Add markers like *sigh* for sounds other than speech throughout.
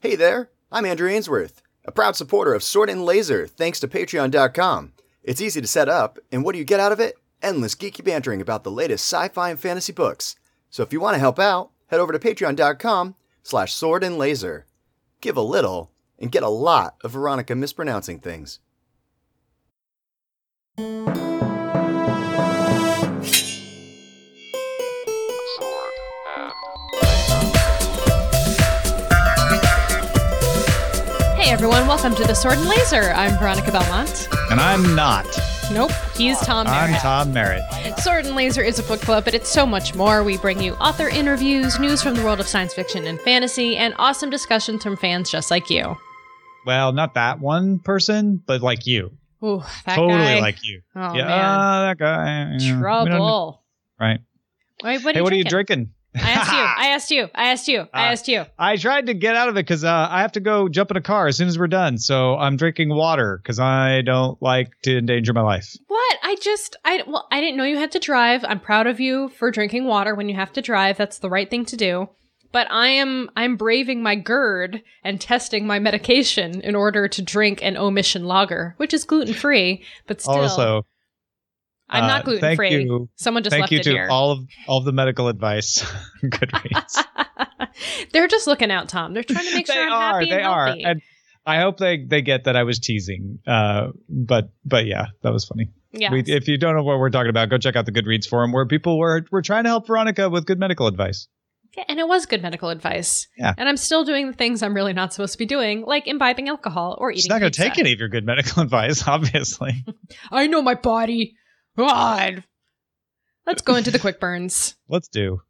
Hey there, I'm Andrew Ainsworth, a proud supporter of Sword and Laser thanks to Patreon.com. It's easy to set up, and what do you get out of it? Endless geeky bantering about the latest sci-fi and fantasy books. So if you want to help out, head over to patreon.com slash sword and laser. Give a little and get a lot of Veronica mispronouncing things. Hey everyone, welcome to the Sword and Laser. I'm Veronica Belmont. And I'm not. Nope, he's Tom Merritt. I'm Tom Merritt. Sword and Laser is a book club, but it's so much more. We bring you author interviews, news from the world of science fiction and fantasy, and awesome discussions from fans just like you. Well, not that one person, but like you. Ooh, that totally guy. like you. Oh yeah, man, that guy. yeah, we don't know. trouble. Right. Wait, what hey, are what are you drinking? I asked you. I asked you. I asked you. I Uh, asked you. I tried to get out of it because uh, I have to go jump in a car as soon as we're done. So I'm drinking water because I don't like to endanger my life. What? I just I well, I didn't know you had to drive. I'm proud of you for drinking water when you have to drive. That's the right thing to do. But I am I'm braving my GERD and testing my medication in order to drink an omission lager, which is gluten free, but still also, I'm not uh, gluten thank free. you- Someone just thank left you it to here. all of all of the medical advice. *laughs* Goodreads. *laughs* They're just looking out, Tom. They're trying to make *laughs* sure I'm are. happy They and are. healthy. And I hope they they get that I was teasing. Uh, but but yeah, that was funny. yeah. We, if you don't know what we're talking about, go check out the Goodreads forum where people were were trying to help Veronica with good medical advice. Yeah, and it was good medical advice. Yeah. And I'm still doing the things I'm really not supposed to be doing, like imbibing alcohol or eating. She's not going to take any of your good medical advice, obviously. I know my body. God. Let's go into the quick burns. *laughs* Let's do.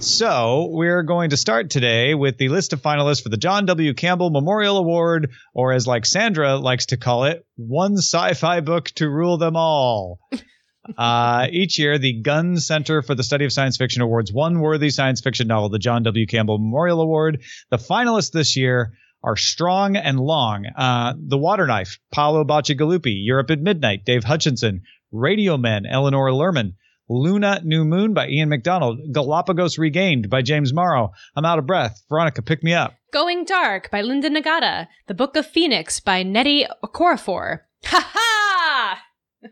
So, we're going to start today with the list of finalists for the John W. Campbell Memorial Award, or as like Sandra likes to call it, one sci-fi book to rule them all. *laughs* uh, each year, the Gunn Center for the Study of Science Fiction awards one worthy science fiction novel, the John W. Campbell Memorial Award. The finalists this year are strong and long. Uh, the Water Knife, Paolo Bacigalupi, Europe at Midnight, Dave Hutchinson, Radiomen, Eleanor Lerman, Luna New Moon by Ian McDonald, Galapagos Regained by James Morrow. I'm out of breath. Veronica, pick me up. Going Dark by Linda Nagata. The Book of Phoenix by Nettie Okorafor. Ha ha! *laughs*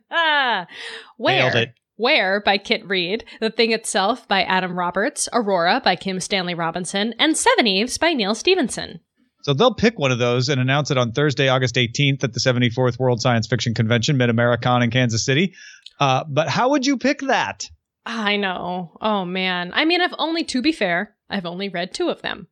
Ah. Where? Nailed it. Where by Kit Reed. The Thing Itself by Adam Roberts. Aurora by Kim Stanley Robinson. And Seven Eves by Neal Stephenson. So they'll pick one of those and announce it on Thursday, August 18th at the 74th World Science Fiction Convention, MidAmeriCon in Kansas City. Uh, but how would you pick that? I know. Oh man. I mean, I've only, to be fair, I've only read two of them.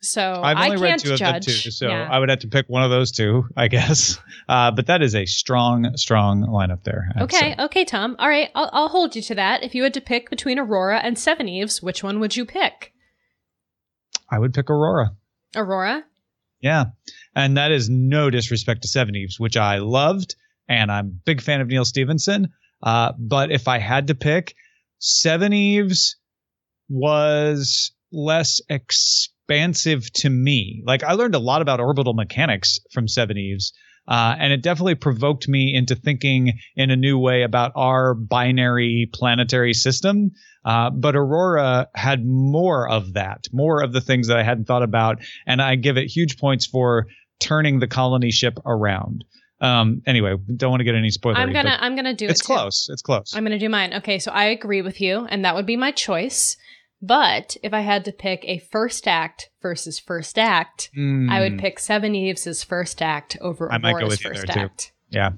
So I've only I read can't two of them judge. too, so Yeah. I would have to pick one of those two, I *laughs* guess. Uh, but that is a strong, strong lineup there. I have to Okay, say. okay, Tom. All right, I'll, I'll hold you to that. If you had to pick between Aurora and Seven Eves, which one would you pick? I would pick Aurora. Aurora? Yeah. And that is no disrespect to Seven Eves, which I loved, and I'm a big fan of Neal Stephenson. Uh, but if I had to pick, Seven Eves was less expansive to me. Like I learned a lot about orbital mechanics from Seven Eves. Uh, and it definitely provoked me into thinking in a new way about our binary planetary system. Uh, but Aurora had more of that, more of the things that I hadn't thought about. And I give it huge points for turning the colony ship around. Um, anyway, don't want to get any spoilers. I'm gonna I'm gonna do It's it. It's close. It's close. I'm gonna do mine. Okay, so I agree with you, and that would be my choice. But if I had to pick a first act versus first act, I would Mm, pick Seven Eves' first act over I might go with first there, too. act. Yeah.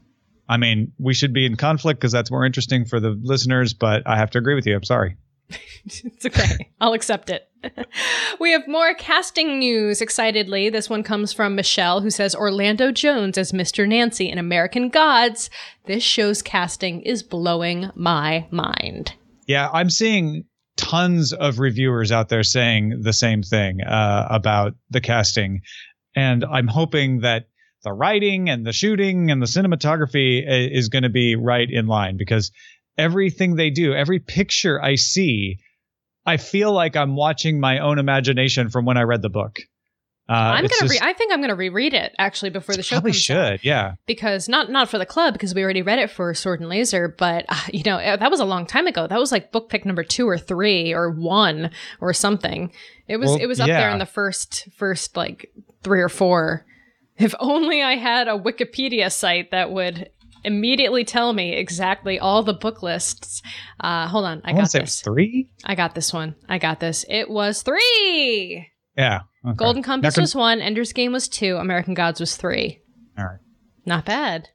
I mean, we should be in conflict because that's more interesting for the listeners, but I have to agree with you. I'm sorry. *laughs* it's okay. I'll accept it. *laughs* we have more casting news excitedly. This one comes from Michelle, who says Orlando Jones as Mr. Nancy in American Gods. This show's casting is blowing my mind. Yeah, I'm seeing tons of reviewers out there saying the same thing uh, about the casting, and I'm hoping that the writing and the shooting and the cinematography is going to be right in line because everything they do, every picture I see, I feel like I'm watching my own imagination from when I read the book. Uh, I'm gonna. just- Re- I think I'm gonna reread it actually before the show probably comes out. should. Yeah. because not not for the club because we already read it for Sword and Laser, but uh, you know uh, that was a long time ago. That was like book pick number two or three or one or something. It was Well, it was up there yeah. in the first first like three or four. If only I had a Wikipedia site that would immediately tell me exactly all the book lists. Uh, hold on, I, I, got to say it was this. three. I got this one. I got this. It was three. Yeah. Okay. Golden Compass was one. Ender's Game was two. American Gods was three. All right. Not bad.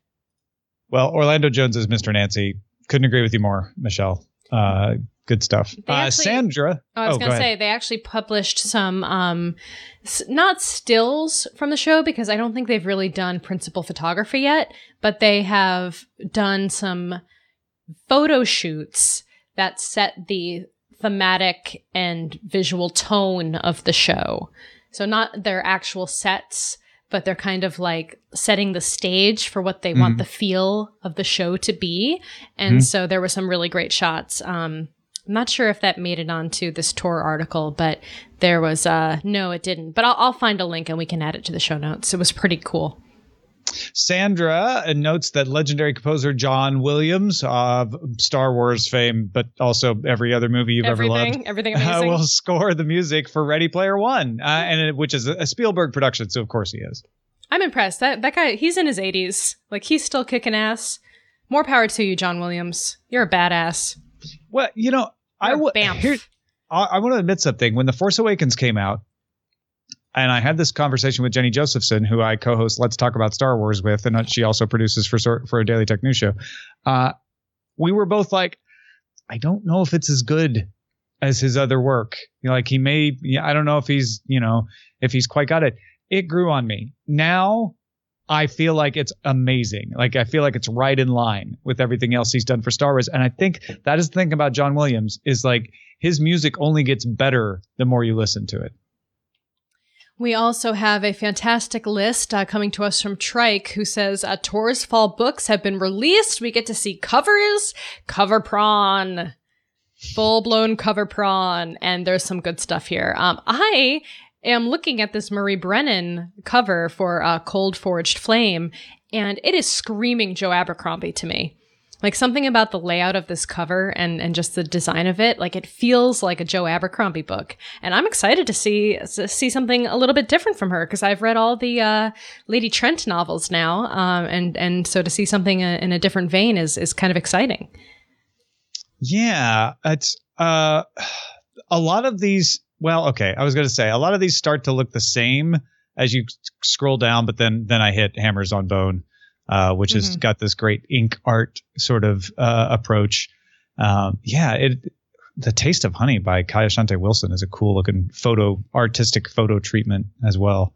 Well, Orlando Jones is Mr. Nancy. Couldn't agree with you more, Michelle. Uh, good stuff. They Uh, Sandra. Oh, I was oh, gonna go say they actually published some, um, s- not stills from the show because I don't think they've really done principal photography yet, but they have done some photo shoots that set the thematic and visual tone of the show. So not their actual sets, but they're kind of like setting the stage for what they want Mhm. the feel of the show to be. And Mhm. so there were some really great shots. Um, I'm not sure if that made it onto this Tor article, but there was uh no, it didn't. But I'll, I'll find a link and we can add it to the show notes. It was pretty cool. Sandra uh, notes that legendary composer John Williams of Star Wars fame, but also every other movie you've ever loved, everything, everything *laughs* uh, will score the music for Ready Player One, uh, and it, which is a Spielberg production, so of course he is. I'm impressed. That that guy, he's in his 80s. Like he's still kicking ass. More power to you, John Williams. You're a badass. Well, you know, I You're a would. I, I want to admit something. When The Force Awakens came out, and I had this conversation with Jenny Josephson, who I co-host Let's Talk About Star Wars with, and she also produces for for a Daily Tech News show. Uh, we were both like, I don't know if it's as good as his other work. You know, like he may, I don't know if he's, you know, if he's quite got it. It grew on me. Now I feel like it's amazing. Like I feel like it's right in line with everything else he's done for Star Wars. And I think that is the thing about John Williams is like his music only gets better the more you listen to it. We also have a fantastic list uh, coming to us from Trike, who says uh, Tor's Fall books have been released. We get to see covers, cover prawn, full blown cover prawn, and there's some good stuff here. Um, I am looking at this Marie Brennan cover for uh, Cold Forged Flame, and it is screaming Joe Abercrombie to me. Like something about the layout of this cover and, and just the design of it, like it feels like a Joe Abercrombie book. And I'm excited to see see something a little bit different from her because I've read all the uh, Lady Trent novels now, um, and and so to see something in a different vein is is kind of exciting. Yeah, it's uh a lot of these well, okay, I was going to say a lot of these start to look the same as you scroll down, but then then I hit Hammers on Bone, uh, which has Mhm. got this great ink art sort of uh, approach. Um, yeah, it the Taste of Honey by Kai Ashante Wilson is a cool looking photo artistic photo treatment as well.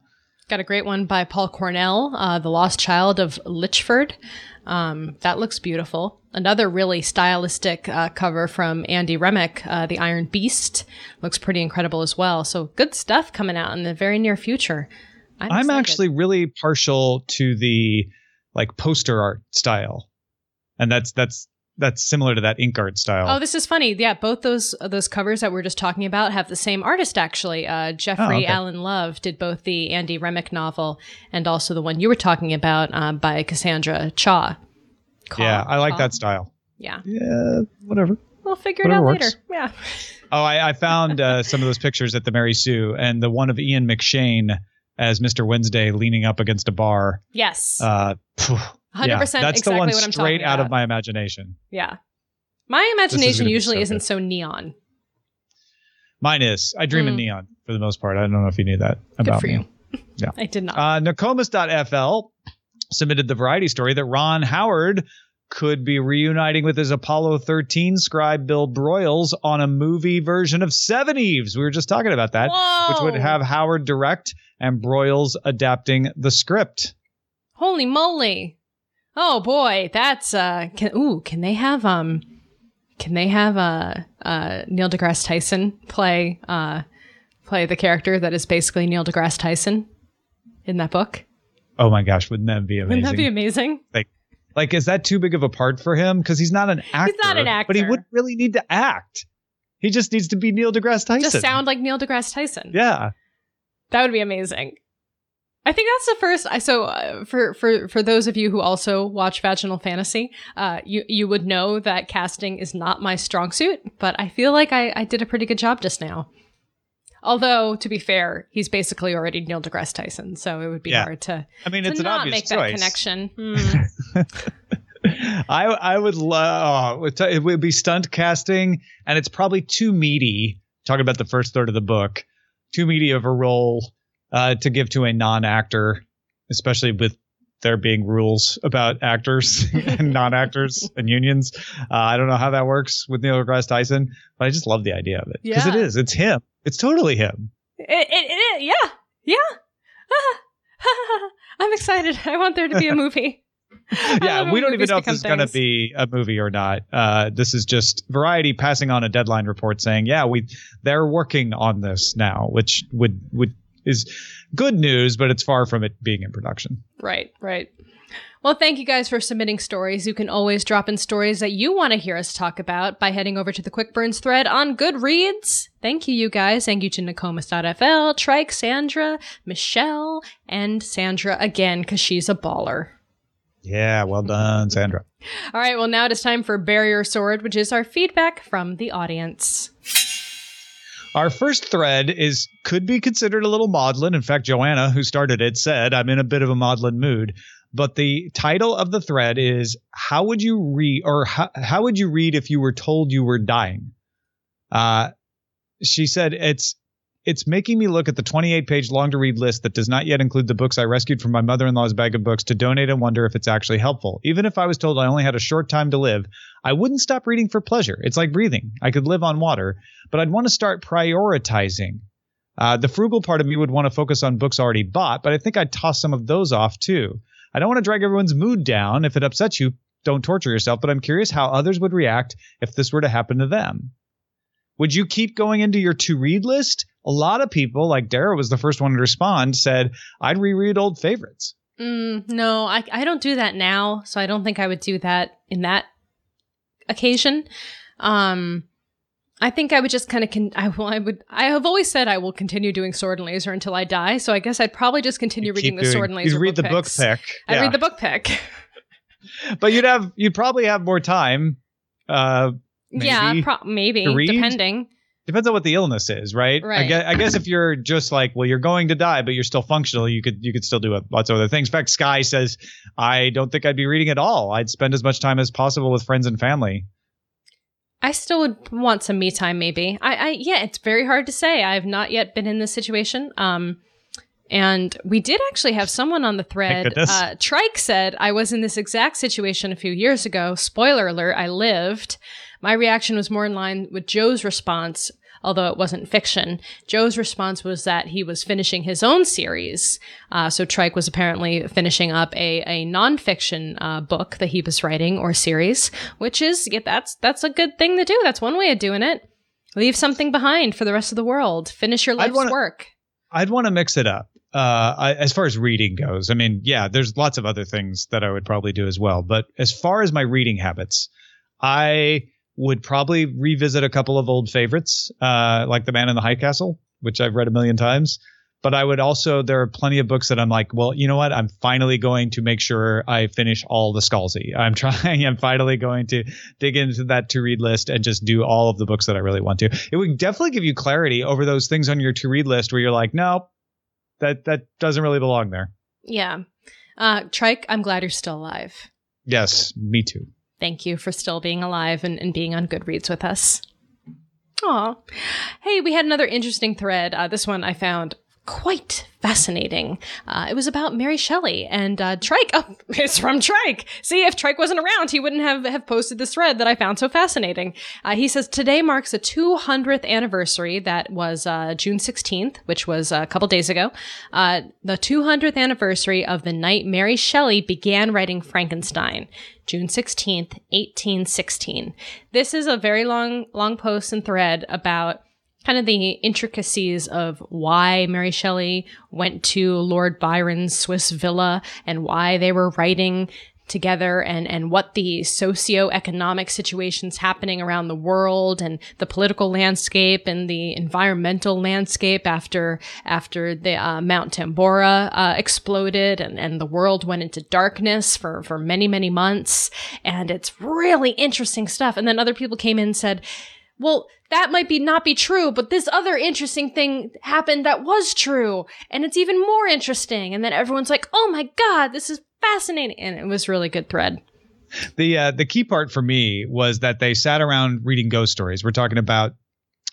Got a great one by Paul Cornell, uh, The Lost Child of Lychford. Um, that looks beautiful. Another really stylistic uh, cover from Andy Remic, uh, The Iron Beast. Looks pretty incredible as well. So good stuff coming out in the very near future. I'm, I'm actually really partial to the like poster art style, and that's that's that's similar to that ink art style. Oh, this is funny. Yeah, both those those covers that we are just talking about have the same artist. Actually, uh, Jeffrey Oh, okay. Alan Love did both the Andy Remic novel and also the one you were talking about uh, by Cassandra Khaw. Yeah, I like that style. Yeah, Yeah, whatever. we'll figure it out works. later. Yeah. *laughs* Oh, I, I found uh, some of those pictures at the Mary Sue, and the one of Ian McShane as Mr. Wednesday leaning up against a bar. Yes. Uh, phew, Hundred yeah, percent. That's Exactly the one what I'm straight out of my imagination. Yeah. My imagination gonna usually so isn't good. so neon. Mine is. I dream in Mm. neon for the most part. I don't know if you knew that Good about for me. you. Yeah. *laughs* I did not. Uh, Nokomis.fl submitted the variety story that Ron Howard could be reuniting with his Apollo 13 scribe Bill Broyles on a movie version of Seven Eves. We were just talking about that, which would have Howard direct and Broyles adapting the script. Holy moly! Oh boy, that's uh. Can, ooh, can they have um? Can they have uh, uh Neil deGrasse Tyson play uh play the character that is basically Neil deGrasse Tyson in that book? Oh my gosh, wouldn't that be amazing? Wouldn't that be amazing? like, is that too big of a part for him? Because he's not an actor. He's not an actor. But he wouldn't really need to act. He just needs to be Neil deGrasse Tyson. Just sound like Neil deGrasse Tyson. Yeah. That would be amazing. I think that's the first. So uh, for for for those of you who also watch Vaginal Fantasy, uh, you you would know that casting is not my strong suit, but I feel like I, I did a pretty good job just now. Although to be fair, he's basically already Neil deGrasse Tyson, so it would be Yeah. hard to I mean, to it's an not obvious make choice. that connection. Hmm. *laughs* *laughs* I I would love oh, it would be stunt casting, and it's probably too meaty. Talking about the first third of the book, too meaty of a role uh, to give to a non-actor, especially with there being rules about actors *laughs* and non-actors *laughs* and unions. Uh, I don't know how that works with Neil deGrasse Tyson, but I just love the idea of it because it Yeah. is. It's him. It's totally him. It, it, it, yeah, yeah. I'm excited. I want there to be a movie. *laughs* Yeah, we don't even know if this is going to be a movie or not. Uh, this is just Variety passing on a deadline report saying, "Yeah, we they're working on this now," which would would is good news, but it's far from it being in production. Right, right. Well, thank you guys for submitting stories. You can always drop in stories that you want to hear us talk about by heading over to the Quick Burns thread on Goodreads. Thank you, you guys. Thank you to Nokomis.fl, Trike, Sandra, Michelle, and Sandra again, because she's a baller. Yeah, well done, Sandra. All right, well, now it is time for Barrier Sword, which is our feedback from the audience. Our first thread is could be considered a little maudlin. In fact, Joanna, who started it, said, "I'm in a bit of a maudlin mood." But the title of the thread is "How would you read?" or "How, how would you read if you were told you were dying?" Uh, she said, "It's it's making me look at the 28 page long to read list that does not yet include the books I rescued from my mother in law's bag of books to donate and wonder if it's actually helpful. Even if I was told I only had a short time to live, I wouldn't stop reading for pleasure. It's like breathing. I could live on water, but I'd want to start prioritizing. Uh, the frugal part of me would want to focus on books already bought, but I think I'd toss some of those off too. I don't want to drag everyone's mood down. If it upsets you, don't torture yourself, but I'm curious how others would react if this were to happen to them. Would you keep going into your to read list? A lot of people, like Dara was the first one to respond, said, I'd reread old favorites. Mm, no, I, I don't do that now, so I don't think I would do that in that occasion. Um, I think I would just kind of con- I, will, I would I have always said I will continue doing sword and laser until I die. So I guess I'd probably just continue You'd reading the doing- sword and laser. You'd read the book picks. pick. I Yeah. read the book pick. *laughs* but you'd have you'd probably have more time. Uh, yeah, Maybe pro- maybe depending. Depends on what the illness is, right? I Right. guess, I guess if you're just like, well, you're going to die, but you're still functional, you could you could still do lots of other things. In fact, Sky says, I don't think I'd be reading at all. I'd spend as much time as possible with friends and family. I still would want some me time, maybe. I, I yeah, it's very hard to say. I've not yet been in this situation. Um, and we did actually have someone on the thread. Uh, Trike said I was in this exact situation a few years ago. Spoiler alert: I lived. My reaction was more in line with Joe's response, although it wasn't fiction. Joe's response was that he was finishing his own series. Uh, so Trike was apparently finishing up a, a nonfiction uh, book that he was writing or series, which is yeah, that's that's a good thing to do. That's one way of doing it. Leave something behind for the rest of the world. Finish your I'd life's wanna- work. I'd want to mix it up. Uh, I, as far as reading goes, I mean, yeah, there's lots of other things that I would probably do as well. But as far as my reading habits, I would probably revisit a couple of old favorites, uh, like The Man in the High Castle, which I've read a million times. But I would also, there are plenty of books that I'm like, well, you know what? I'm finally going to make sure I finish all the Scalzi. I'm *laughs* trying, I'm finally going to dig into that to read list and just do all of the books that I really want to. It would definitely give you clarity over those things on your to read list where you're like, nope, that, that doesn't really belong there. Yeah. Uh, Trike, I'm glad you're still alive. Yes, me too. Thank you for still being alive and, and being on Goodreads with us. Aw. Hey, we had another interesting thread. Uh, this one I found quite fascinating. Uh, it was about Mary Shelley and uh, Trike. Oh, *laughs* it's from Trike. See, if Trike wasn't around, he wouldn't have, have posted this thread that I found so fascinating. Uh, he says today marks the 200th anniversary. That was uh, June 16th, which was a couple days ago. Uh, the 200th anniversary of the night Mary Shelley began writing Frankenstein. June 16th, 1816. This is a very long, long post and thread about kind of the intricacies of why Mary Shelley went to Lord Byron's Swiss villa and why they were writing together and, and what the socioeconomic situations happening around the world and the political landscape and the environmental landscape after after the uh, Mount Tambora uh, exploded and, and the world went into darkness for, for many, many months. And it's really interesting stuff. And then other people came in and said, well, that might be not be true, but this other interesting thing happened that was true, and it's even more interesting. And then everyone's like, "Oh my god, this is fascinating!" And it was really good thread. The uh, the key part for me was that they sat around reading ghost stories. We're talking about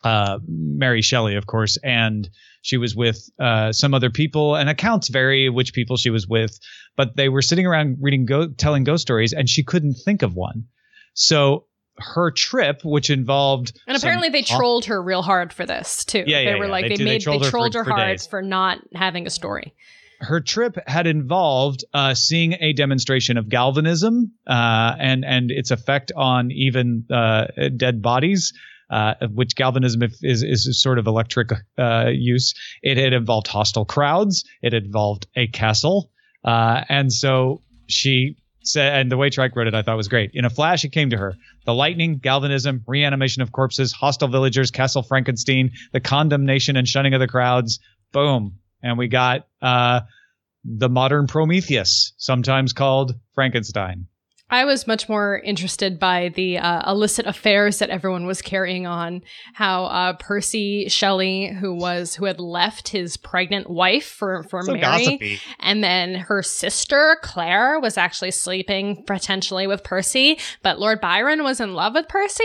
uh, Mary Shelley, of course, and she was with uh, some other people, and accounts vary which people she was with, but they were sitting around reading go- telling ghost stories, and she couldn't think of one. So her trip, which involved and apparently they trolled her real hard for this too. Yeah, yeah they were yeah. like they, they, made they trolled, they her, trolled for, her, hard days. for not having a story. Her trip had involved uh, seeing a demonstration of galvanism uh, and and its effect on even uh, dead bodies. Uh, which galvanism is, is is sort of electric uh, use. It had involved hostile crowds. It involved a castle, uh, and so she said, and the way Trike wrote it, I thought was great. In a flash, it came to her: the lightning, galvanism, reanimation of corpses, hostile villagers, Castle Frankenstein, the condemnation and shunning of the crowds. Boom, and we got uh, the modern Prometheus, sometimes called Frankenstein. I was much more interested by the uh, illicit affairs that everyone was carrying on. How uh, Percy Shelley, who was who had left his pregnant wife for for So Mary, gossipy. and then her sister Claire was actually sleeping potentially with Percy, but Lord Byron was in love with Percy,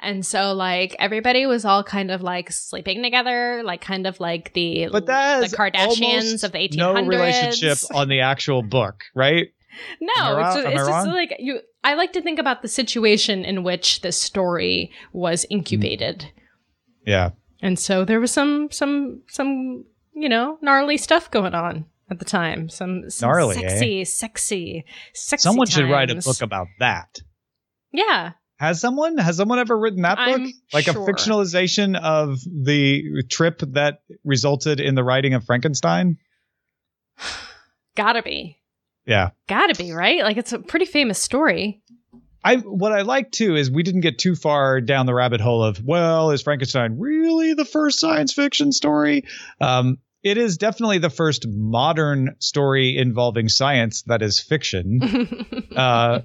and so like everybody was all kind of like sleeping together, like kind of like the But that the Kardashians of the 1800s. no relationship on the actual book, right? *laughs* No, it's just, it's just like you. I like to think about the situation in which this story was incubated, Yeah. and so there was some some some you know gnarly stuff going on at the time. Some, some Gnarly, eh? sexy, sexy, sexy. Someone should write a book about that. Yeah, Has someone has someone ever written that book? I'm like sure. a fictionalization of the trip that resulted in the writing of Frankenstein? *sighs* gotta be, Yeah. gotta be right. Like it's a pretty famous story. I what I like too is we didn't get too far down the rabbit hole of well, is Frankenstein really the first science fiction story? Um, it is definitely the first modern story involving science that is fiction. *laughs* Uh,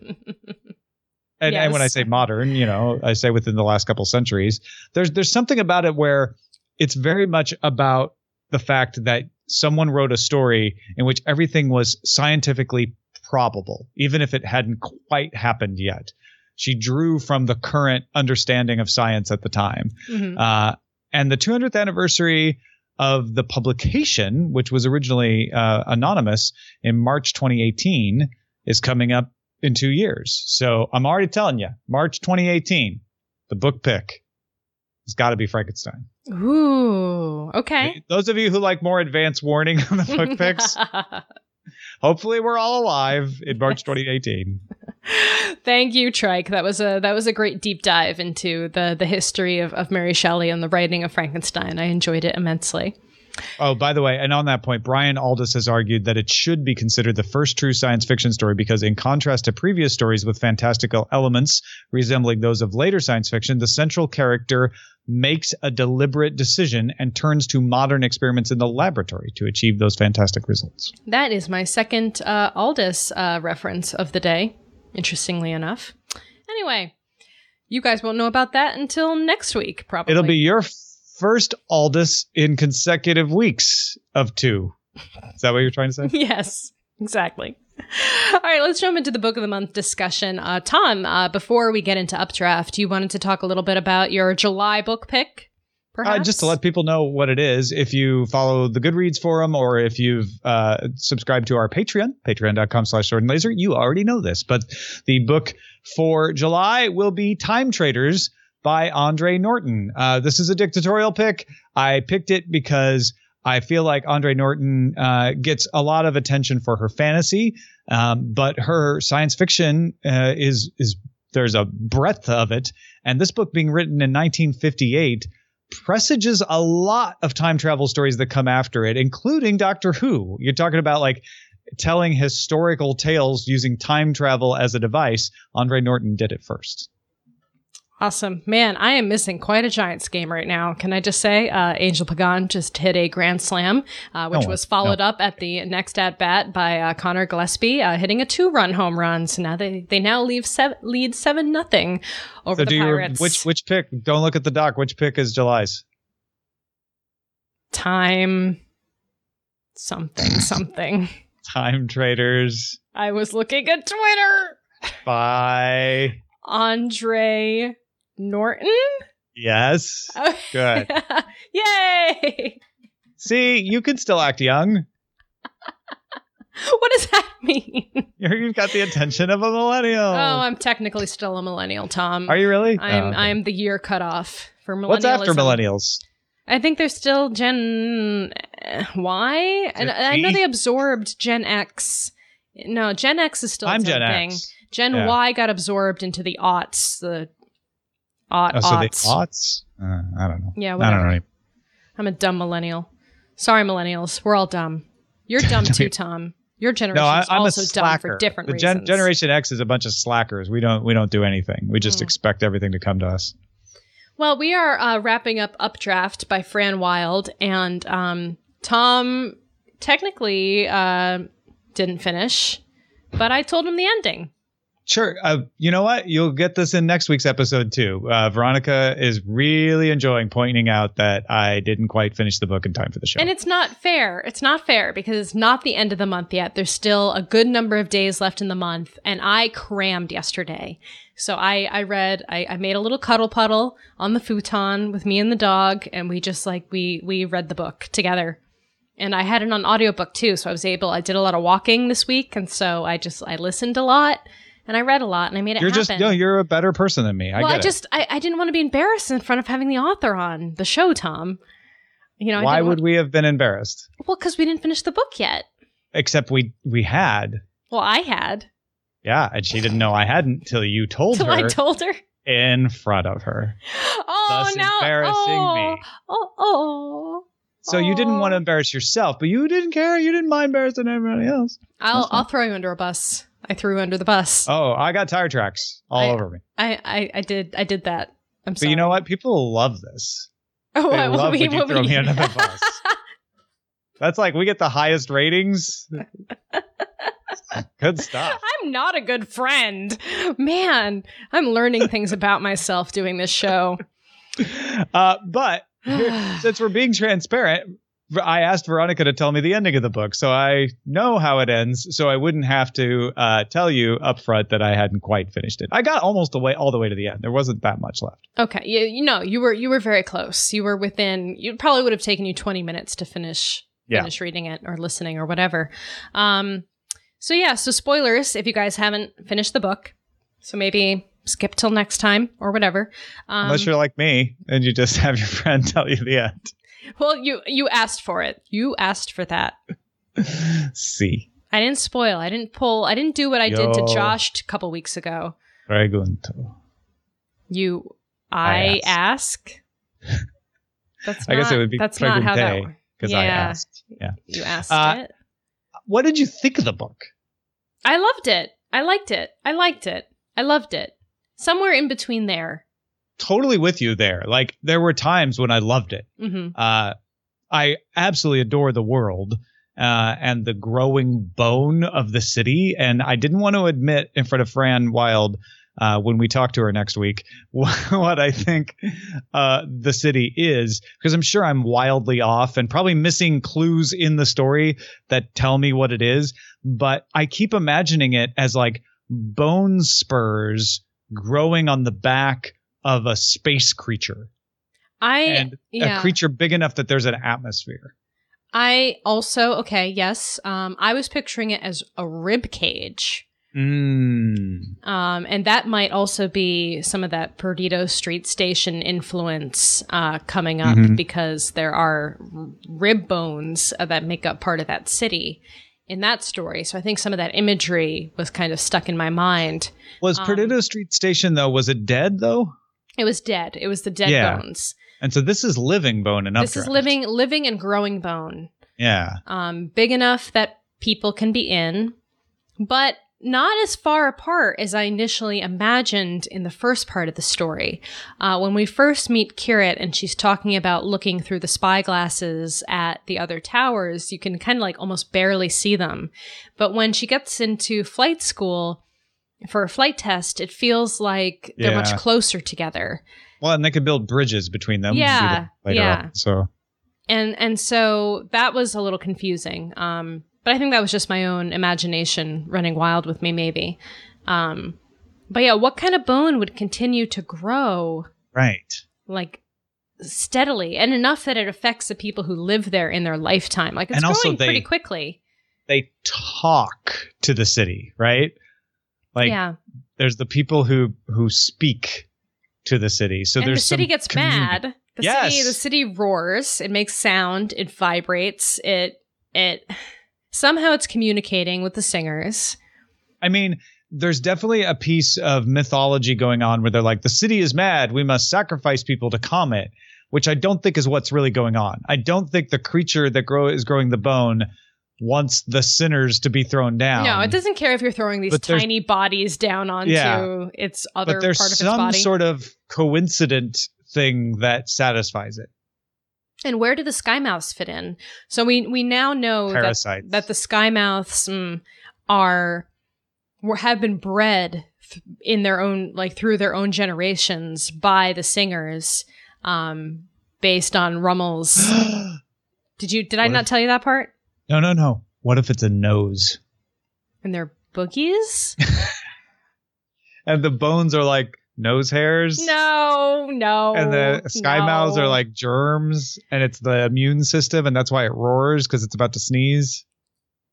And, and when I say modern, you know, I say within the last couple centuries. There's there's something about it where it's very much about the fact that someone wrote a story in which everything was scientifically probable, even if it hadn't quite happened yet. She drew from the current understanding of science at the time. Mhm. Uh, and the 200th anniversary of the publication, which was originally uh, anonymous in March 2018, is coming up in two years. So I'm already telling you, March 2018, the book pick has got to be Frankenstein. Ooh, okay. Those of you who like more advanced warning on the book picks, *laughs* hopefully we're all alive in March 2018. *laughs* Thank you, Trike. That was a that was a great deep dive into the the history of, of Mary Shelley and the writing of Frankenstein. I enjoyed it immensely. Oh, by the way, and on that point, Brian Aldiss has argued that it should be considered the first true science fiction story because, in contrast to previous stories with fantastical elements resembling those of later science fiction, the central character makes a deliberate decision and turns to modern experiments in the laboratory to achieve those fantastic results. That is my second uh, Aldiss uh, reference of the day. Interestingly enough. Anyway, you guys won't know about that until next week, probably. It'll be your first Aldiss in consecutive weeks of two. Is that what you're trying to say? *laughs* yes, exactly. All right, let's jump into the book of the month discussion. Uh, Tom, uh, before we get into Updraft, you wanted to talk a little bit about your July book pick. Uh, just to let people know what it is, if you follow the Goodreads forum or if you've uh, subscribed to our Patreon, patreon.com slash sword and laser, you already know this. But the book for July will be Time Traders by Andre Norton. Uh, this is a dictatorial pick. I picked it because I feel like Andre Norton uh, gets a lot of attention for her fantasy, um, but her science fiction uh, is is there's a breadth of it. And this book being written in 1958 presages a lot of time travel stories that come after it, including Doctor Who. You're talking about like telling historical tales using time travel as a device, Andre Norton did it first. Awesome. Man, I am missing quite a Giants game right now. Can I just say, uh, Angel Pagan just hit a grand slam, uh, which No, was followed up at the next at bat by uh, Conor Gillaspie, uh, hitting a two run home run. So now they, they now leave seven, lead 7 nothing over So the you Pirates. which which pick? Don't look at the doc. Which pick is July's? Time something, *laughs* something. Time traders I was looking at Twitter. Bye. Andre Norton? yes. Oh, Good. *laughs* Yay! See, you can still act young. What does that mean? You've got the attention of a millennial. Oh, I'm technically still a millennial, Tom. Are you really? I'm Oh, okay. I'm the year cut off for millennials. What's after millennials? I think they're still Gen Y, and I know they absorbed Gen X. No, Gen X is still I'm Gen thing. X. Gen Yeah. Y got absorbed into the aughts, the aught Oh, so the aughts. aughts? Uh, I don't know. Yeah, I whatever. don't know. I'm a dumb millennial. Sorry, millennials. We're all dumb. You're dumb *laughs* too, Tom. Your No, generation's I, I'm a also dumb for different the gen- Generation X is a bunch of slackers. We don't we don't do anything. We just Mm. expect everything to come to us. Well, we are uh, wrapping up Updraft by Fran Wilde, and um, Tom technically uh, didn't finish, but I told him the ending. Sure. Uh, you know what? You'll get this in next week's episode too. Uh, Veronica is really enjoying pointing out that I didn't quite finish the book in time for the show. And it's not fair. It's not fair because it's not the end of the month yet. There's still a good number of days left in the month, and I crammed yesterday. So I, I read, I, I made a little cuddle puddle on the futon with me and the dog, and we just like we we read the book together. And I had it on audiobook too, so I was able. I did a lot of walking this week, and so I just I listened a lot and I read a lot, and I made it you're happen. just no, you're a better person than me. I well, I just I, I didn't want to be embarrassed in front of having the author on the show, Tom. You know. I Why didn't would want- we have been embarrassed? well, because we didn't finish the book yet. Except we we had. Well, I had Yeah, and she didn't know I hadn't till you told her. till her I told her. in front of her, Oh, thus now embarrassing oh, me. Oh, oh. So you didn't want to oh. embarrass yourself, but you didn't care. You didn't mind embarrassing everybody else. I'll I'll throw you under a bus. I threw under the bus. Oh, I got tire tracks all I- over me. I, I I did I did that. I'm But sorry. you know what? People love this. Oh, They what- what love we- when you throw we- me under the *laughs* bus. That's like we get the highest ratings. *laughs* Good stuff. I'm not a good friend. Man, I'm learning things about myself doing this show. *laughs* Uh, but here- *sighs* since we're being transparent, I asked Veronica to tell me the ending of the book, so I know how it ends, so I wouldn't have to uh, tell you up front that I hadn't quite finished it. I got almost the way all the way to the end. There wasn't that much left. Okay, you, you know, you were you were very close. You were within. You probably would have taken you 20 minutes to finish Yeah. finish reading it or listening or whatever. Um, so yeah, so spoilers if you guys haven't finished the book. So maybe skip till next time or whatever. Um, Unless you're like me and you just *laughs* have your friend tell you the end. Well, you you asked for it. You asked for that. *laughs* See, I didn't spoil. I didn't pull. I didn't do what I did to Josh a couple weeks ago. pregunto. You, I I, ask. *laughs* That's I guess it not- would be That's not how that. Because I Yeah. asked. Yeah. You asked Uh, it. What did you think of the book? I loved it. I liked it. I liked it. I loved it. Somewhere in between there. Totally with you there. Like there were times when I loved it. hmm Uh, I absolutely adore the world uh, and the growing bone of the city. And I didn't want to admit in front of Fran Wilde uh, when we talk to her next week *laughs* what I think uh, the city is, because I'm sure I'm wildly off and probably missing clues in the story that tell me what it is. But I keep imagining it as like bone spurs growing on the back of a space creature I and yeah. a creature big enough that there's an atmosphere. I also okay. Yes. Um. I was picturing it as a rib cage. Mm. Um, and that might also be some of that Perdido Street Station influence uh, coming up Mhm. because there are rib bones uh, that make up part of that city in that story. So I think some of that imagery was kind of stuck in my mind. Was Um, Perdido Street Station though? Was it dead though? It was dead. It was the dead Yeah. bones. And so this is living bone and This is living, living and growing bone. Yeah. Um, big enough that people can be in, but not as far apart as I initially imagined in the first part of the story. Uh, when we first meet Kirit and she's talking about looking through the spyglasses at the other towers, you can kind of like almost barely see them. But when she gets into flight school for a flight test, it feels like they're much closer together. Well, and they could build bridges between them. Yeah, later yeah. on, so and and so that was a little confusing um but i think that was just my own imagination running wild with me maybe um but yeah what kind of bone would continue to grow right. like steadily and enough that it affects the people who live there in their lifetime like it's And also growing they- pretty quickly They talk to the city, right? Like yeah there's the people who who speak to the city. So and the city gets communi- mad the Yes. city the city roars it makes sound it vibrates it it somehow it's communicating with the singers I mean, there's definitely a piece of mythology going on where they're like, the city is mad. We must sacrifice people to calm it, which I don't think is what's really going on. I don't think the creature that grow is growing the bone wants the sinners to be thrown down. No, it doesn't care if you're throwing these tiny bodies down onto Yeah. its other But there's part of its some body. sort of coincident thing that satisfies it. and where do the sky mouths fit in? So we we now know that, Parasites. that the sky mouths mm, are were, have been bred th- in their own like through their own generations by the singers, um, based on Rumul's. *gasps* Did you? Did I What not if- tell you that part? No, no, no. What if it's a nose? And they're boogies? *laughs* And the bones are like nose hairs? no, no. And the sky mouths are like germs, and it's the immune system, and that's why it roars because it's about to sneeze.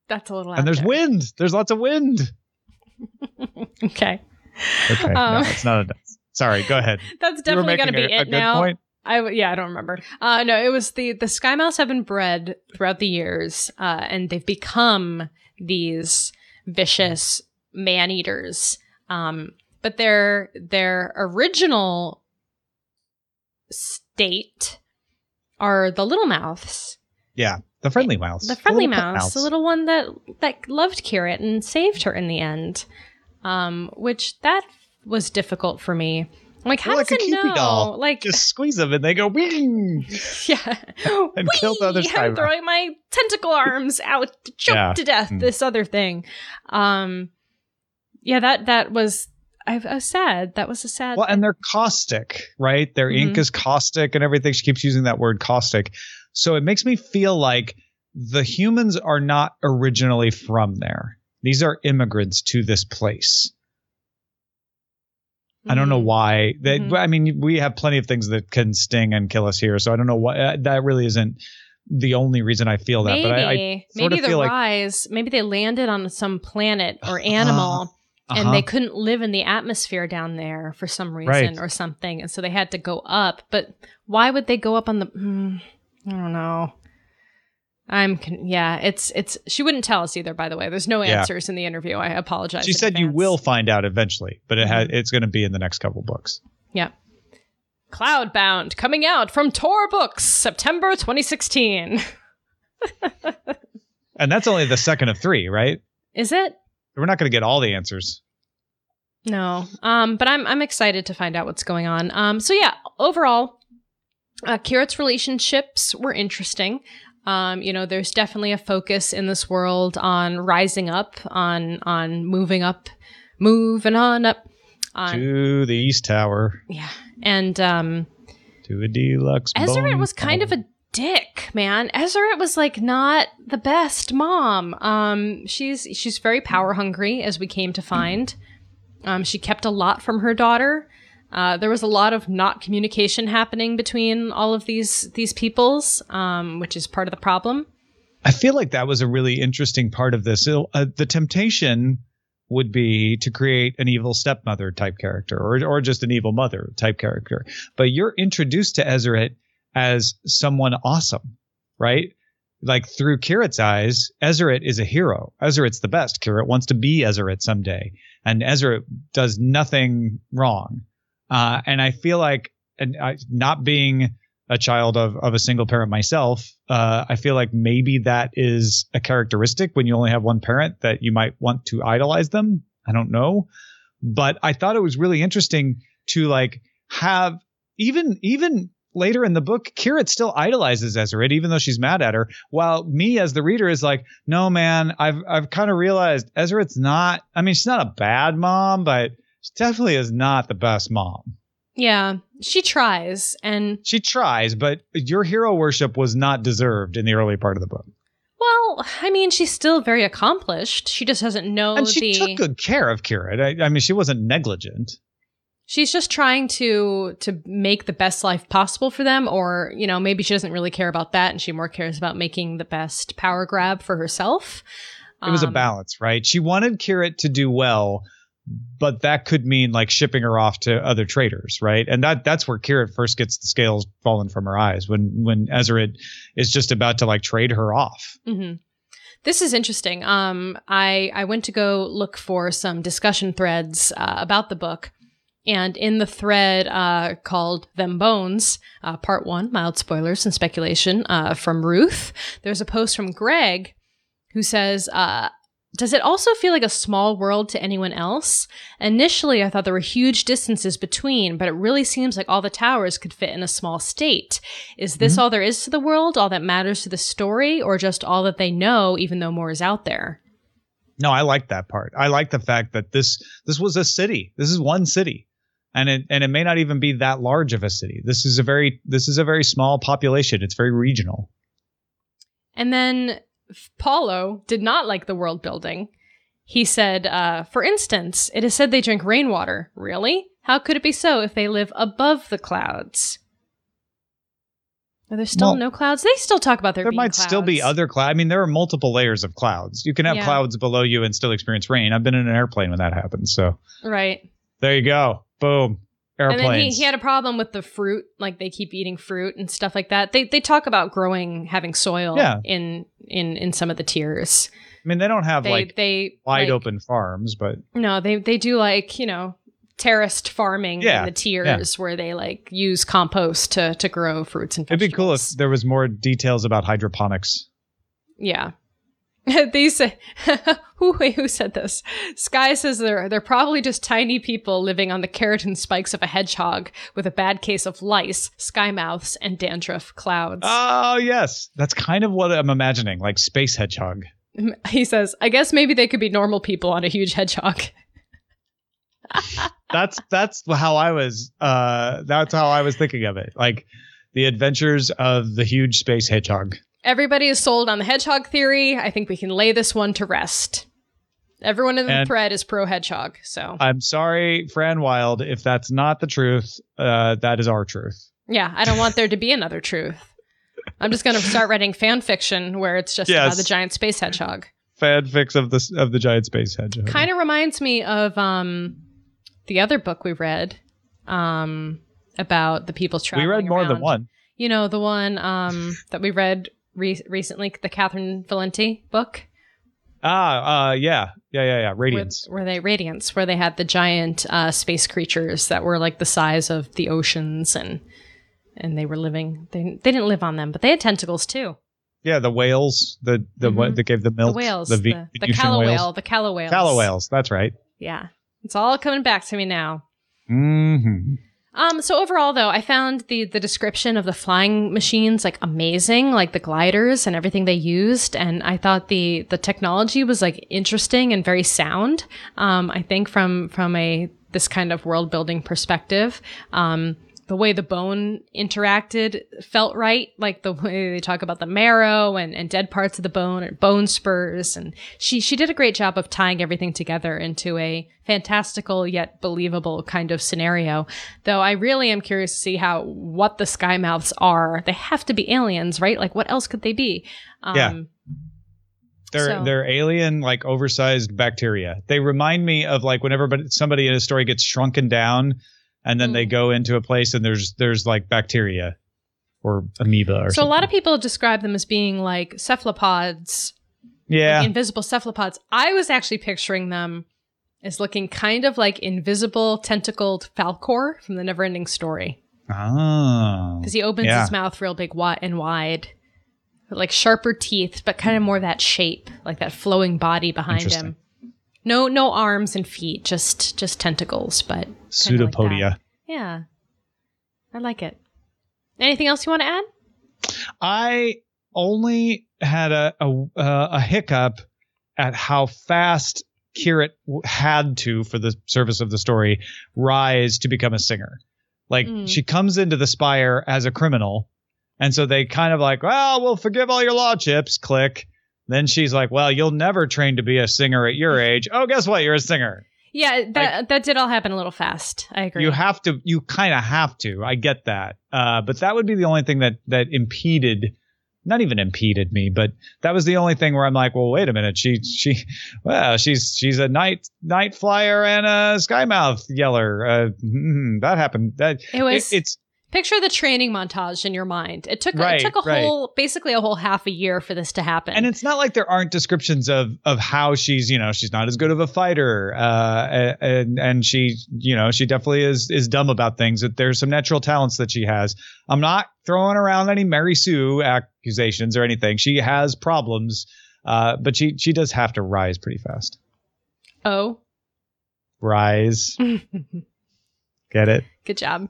That's a little. And there's there. wind. There's lots of wind. *laughs* Okay. Okay, Um, no, it's not a. Sorry, go ahead. *laughs* That's definitely going to be a, a it good now. point. I yeah, I don't remember. Uh, no, it was the the sky mouse have been bred throughout the years, uh, and they've become these vicious man eaters. Um, but their their original state are the little mouths, Yeah, the friendly mouse. the friendly little pet mouse, the little one that that loved Kirit and saved her in the end. Um, which that was difficult for me. Like, how They're does a it know? doll. Like, Just squeeze them, and they go *laughs* wing. yeah. *laughs* And kill the other Whee! I'm throwing my tentacle arms out to choke Yeah. to death Mm. this other thing. Um, yeah, that that was I, was sad. That was a sad. Well, and they're caustic, right? Their ink Mhm. is caustic and everything. She keeps using that word caustic. So it makes me feel like the humans are not originally from there. These are immigrants to this place. I don't know Mhm. why. They, Mhm. I mean, we have plenty of things that can sting and kill us here. So I don't know why. Uh, that really isn't the only reason I feel that. Maybe, But I, I maybe the feel like- rise. Maybe they landed on some planet or animal. uh-huh. And they couldn't live in the atmosphere down there for some reason Right. or something, and so they had to go up. But why would they go up on the? Mm, I don't know. I'm con- yeah. It's it's. She wouldn't tell us either. By the way, there's no Yeah. answers in the interview. I apologize. she said you will find out eventually, but it had Mhm. it's going to be in the next couple books. Yeah. Cloudbound coming out from Tor Books, September 2016. *laughs* And that's only the second of three, right? Is it? We're not going to get all the answers. No. Um, but I'm I'm excited to find out what's going on. Um, so yeah, overall, uh, Kirit's relationships were interesting. Um, you know, there's definitely a focus in this world on rising up, on on moving up, moving on up. On, to the East Tower, yeah, and um, to a deluxe. Bone was kind of a dick, man. Ezarit was like not the best mom. Um, she's she's very power hungry, as we came to find. Um, she kept a lot from her daughter. Uh, there was a lot of not communication happening between all of these these peoples, um, which is part of the problem. I feel like that was a really interesting part of this. Uh, the temptation would be to create an evil stepmother type character, or or just an evil mother type character. But you're introduced to Ezarit as someone awesome, right? Like through Kirit's eyes, Ezarit is a hero. Ezarit's the best. Kirit wants to be Ezarit someday, and Ezarit does nothing wrong. Uh, and I feel like and, uh, not being a child of, of a single parent myself, uh, I feel like maybe that is a characteristic when you only have one parent that you might want to idolize them. I don't know. But I thought it was really interesting to like have even even later in the book, Kirit still idolizes Ezra, even though she's mad at her. While me as the reader is like, no man, I've I've kind of realized Ezra's not. I mean, she's not a bad mom, but she definitely is not the best mom. Yeah, she tries, and She tries, but your hero worship was not deserved in the early part of the book. well, I mean, she's still very accomplished. She just doesn't know and she the. took good care of Kirit. I, I mean, she wasn't negligent. she's just trying to to make the best life possible for them, or you know, maybe she doesn't really care about that, and she more cares about making the best power grab for herself. It was a Um, balance, right? She wanted Kirit to do well, but that could mean like shipping her off to other traders, right? And that that's where Kirit first gets the scales falling from her eyes when when Ezarit is just about to like trade her off. hmm This is interesting. Um, I I went to go look for some discussion threads uh, about the book, and in the thread uh, called "Them Bones," uh, Part One, mild spoilers and speculation uh, from Ruth. There's a post from Greg who says. Uh, does it also feel like a small world to anyone else? Initially, I thought there were huge distances between, but it really seems like all the towers could fit in a small state. Is this mm-hmm. all there is to the world, all that matters to the story, or just all that they know, even though more is out there? No, I like that part. I like the fact that this this was a city. This is one city. And it and it may not even be that large of a city. This is a very this is a very small population. It's very regional. And then Paulo did not like the world building. He said, uh, for instance, it is said they drink rainwater. Really? How could it be so if they live above the clouds? Are there still Well, no clouds? They still talk about there, there might still be other clouds. I mean, there are multiple layers of clouds. You can have Yeah. clouds below you and still experience rain. I've been in an airplane when that happens. So Right. there you go. Boom. Airplanes. And then he, he had a problem with the fruit, like they keep eating fruit and stuff like that. They they talk about growing, having soil Yeah. in in in some of the tiers. I mean, they don't have They like they wide like- open farms, but No, they they do like you know terraced farming Yeah, in the tiers where they like use compost to to grow fruits and vegetables. it'd be cool if there was more details about hydroponics. yeah. *laughs* they say *laughs* who who said this? Sky says they're they're probably just tiny people living on the keratin spikes of a hedgehog with a bad case of lice, sky mouths, and dandruff clouds. Oh yes, that's kind of what I'm imagining, like space hedgehog. He says, I guess maybe they could be normal people on a huge hedgehog. *laughs* That's that's how I was. Uh, that's how I was thinking of it, like the adventures of the huge space hedgehog. Everybody is sold on the hedgehog theory. I think we can lay this one to rest. Everyone in the And- thread is pro hedgehog, so I'm sorry, Fran Wilde, if that's not the truth. Uh, that is our truth. yeah, I don't want there to be another truth. I'm just gonna start writing fan fiction where it's just Yes. about the giant space hedgehog. Fanfics of the of the giant space hedgehog. Kind of reminds me of um the other book we read um about the people we read more than one. You know the one um that we read re- recently, the Catherynne Valente book. Ah, uh, yeah, yeah, yeah, yeah. Radiance. Were they Radiance, where they had the giant uh, space creatures that were like the size of the oceans and and they were living. They they didn't live on them, but they had tentacles too. Yeah, the whales. The the Mhm. that gave the milk. the whales, The, the, Ve- the, Venusian callowhales. whale, the callowhales, Calla whales. That's right. Yeah, it's all coming back to me now. hmm Um, so overall though, I found the the description of the flying machines like amazing, like the gliders and everything they used, and I thought the the technology was like interesting and very sound. Um, I think from from a this kind of world building perspective. Um, the way the bone interacted felt right, like the way they talk about the marrow and, and dead parts of the bone and bone spurs. And she, she did a great job of tying everything together into a fantastical yet believable kind of scenario. Though I really am curious to see how, what the Skymouths are. They have to be aliens, right? Like what else could they be? Um, Yeah. They're So- they're alien like oversized bacteria. They remind me of like whenever but somebody in a story gets shrunken down and then they Mm. go into a place and there's there's like bacteria or amoeba or So a lot of people describe them as being like cephalopods yeah. like invisible cephalopods. I was actually picturing them as looking kind of like invisible tentacled Falcor from the Neverending Story. Oh. because he opens Yeah. his mouth real big and wide, like sharper teeth, but kind of more that shape, like that flowing body behind him. No, no arms and feet, just just tentacles, but kinda like Pseudopodia. yeah, I like it. Anything else you want to add? I only had a a, uh, a hiccup at how fast Kirit had to, for the service of the story, rise to become a singer. Like Mm. she comes into the spire as a criminal, and so they kind of like, well, we'll forgive all your law chips. Click. Then she's like, well, you'll never train to be a singer at your age. Oh, guess what? You're a singer. Yeah, that that did all happen a little fast. I agree. You have to. You kind of have to. I get that. Uh, but that would be the only thing that that impeded. Not even impeded me, but that was the only thing where I'm like, well, wait a minute. She she, well, she's she's a night night flyer and a skymouth yeller. Uh, hmm, that happened. That it was. it, it's picture the training montage in your mind. It took Right, it took a right. whole basically a whole half a year for this to happen. and it's not like there aren't descriptions of of how she's you know she's not as good of a fighter uh and and she you know she definitely is is dumb about things that there's some natural talents that she has i'm not throwing around any mary sue accusations or anything she has problems uh but she she does have to rise pretty fast oh, rise *laughs* get it good job.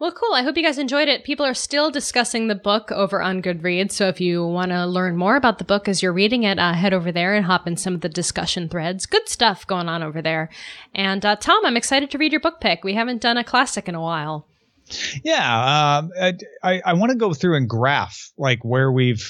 Well, cool. I hope you guys enjoyed it. People are still discussing the book over on Goodreads. So if you want to learn more about the book as you're reading it, uh, head over there and hop in some of the discussion threads. Good stuff going on over there. And uh, Tom, I'm excited to read your book pick. We haven't done a classic in a while. Yeah, um, I I, I want to go through and graph like where we've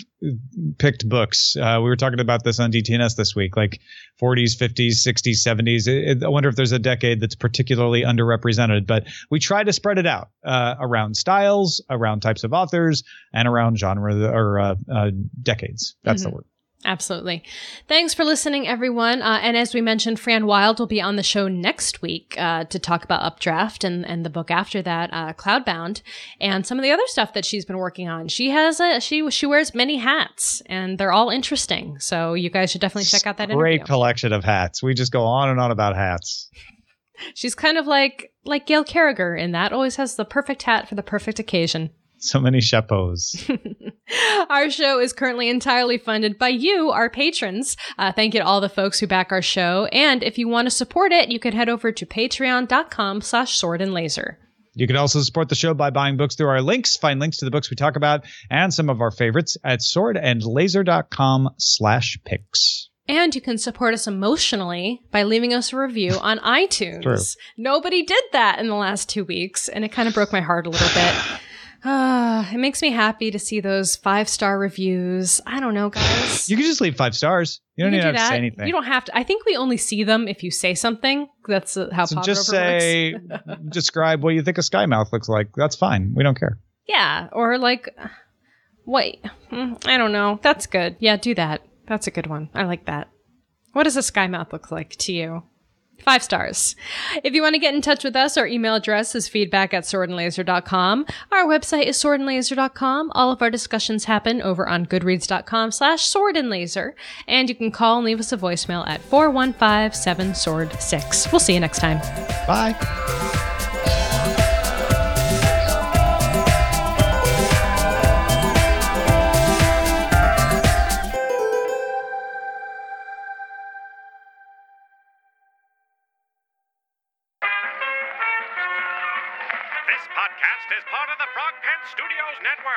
picked books. Uh, we were talking about this on DTNS this week, like 40s, 50s, 60s, 70s. It, it- I wonder if there's a decade that's particularly underrepresented. But we try to spread it out uh, around styles, around types of authors, and around genre or uh, uh, decades. That's the word. Absolutely. Thanks for listening, everyone. Uh, and as we mentioned, Fran Wilde will be on the show next week uh, to talk about Updraft and, and the book after that, uh, Cloudbound, and some of the other stuff that she's been working on. She has a she she wears many hats, and they're all interesting. So you guys should definitely check out that Great interview. collection of hats. We just go on and on about hats. She's kind of like like Gail Carriger in that always has the perfect hat for the perfect occasion. So many chapeaus. *laughs* our show is currently entirely funded by you, our patrons. Uh, thank you to all the folks who back our show. And if you want to support it, you can head over to patreon.com slash sword and laser. You can also support the show by buying books through our links. Find links to the books we talk about and some of our favorites at swordandlaser.com slash picks. And you can support us emotionally by leaving us a review *laughs* on iTunes. True. Nobody did that in the last two weeks, and it kind of broke my heart a little bit. *laughs* Ah, it makes me happy to see those five star reviews. I don't know, guys. You can just leave five stars. You don't can even do have to say anything. You don't have to. I think we only see them if you say something. That's uh, how so just say, *laughs* describe what you think a skymouth looks like. That's fine. We don't care. Yeah, or like, wait, hmm, I don't know. That's good. Yeah, do that. That's a good one. I like that. What does a sky mouth look like to you? Five stars. If you want to get in touch with us, our email address is feedback at swordandlaser.com. Our website is swordandlaser.com. All of our discussions happen over on goodreads.com slash swordandlaser. And you can call and leave us a voicemail at 415-7-SWORD-6. We'll see you next time. Bye.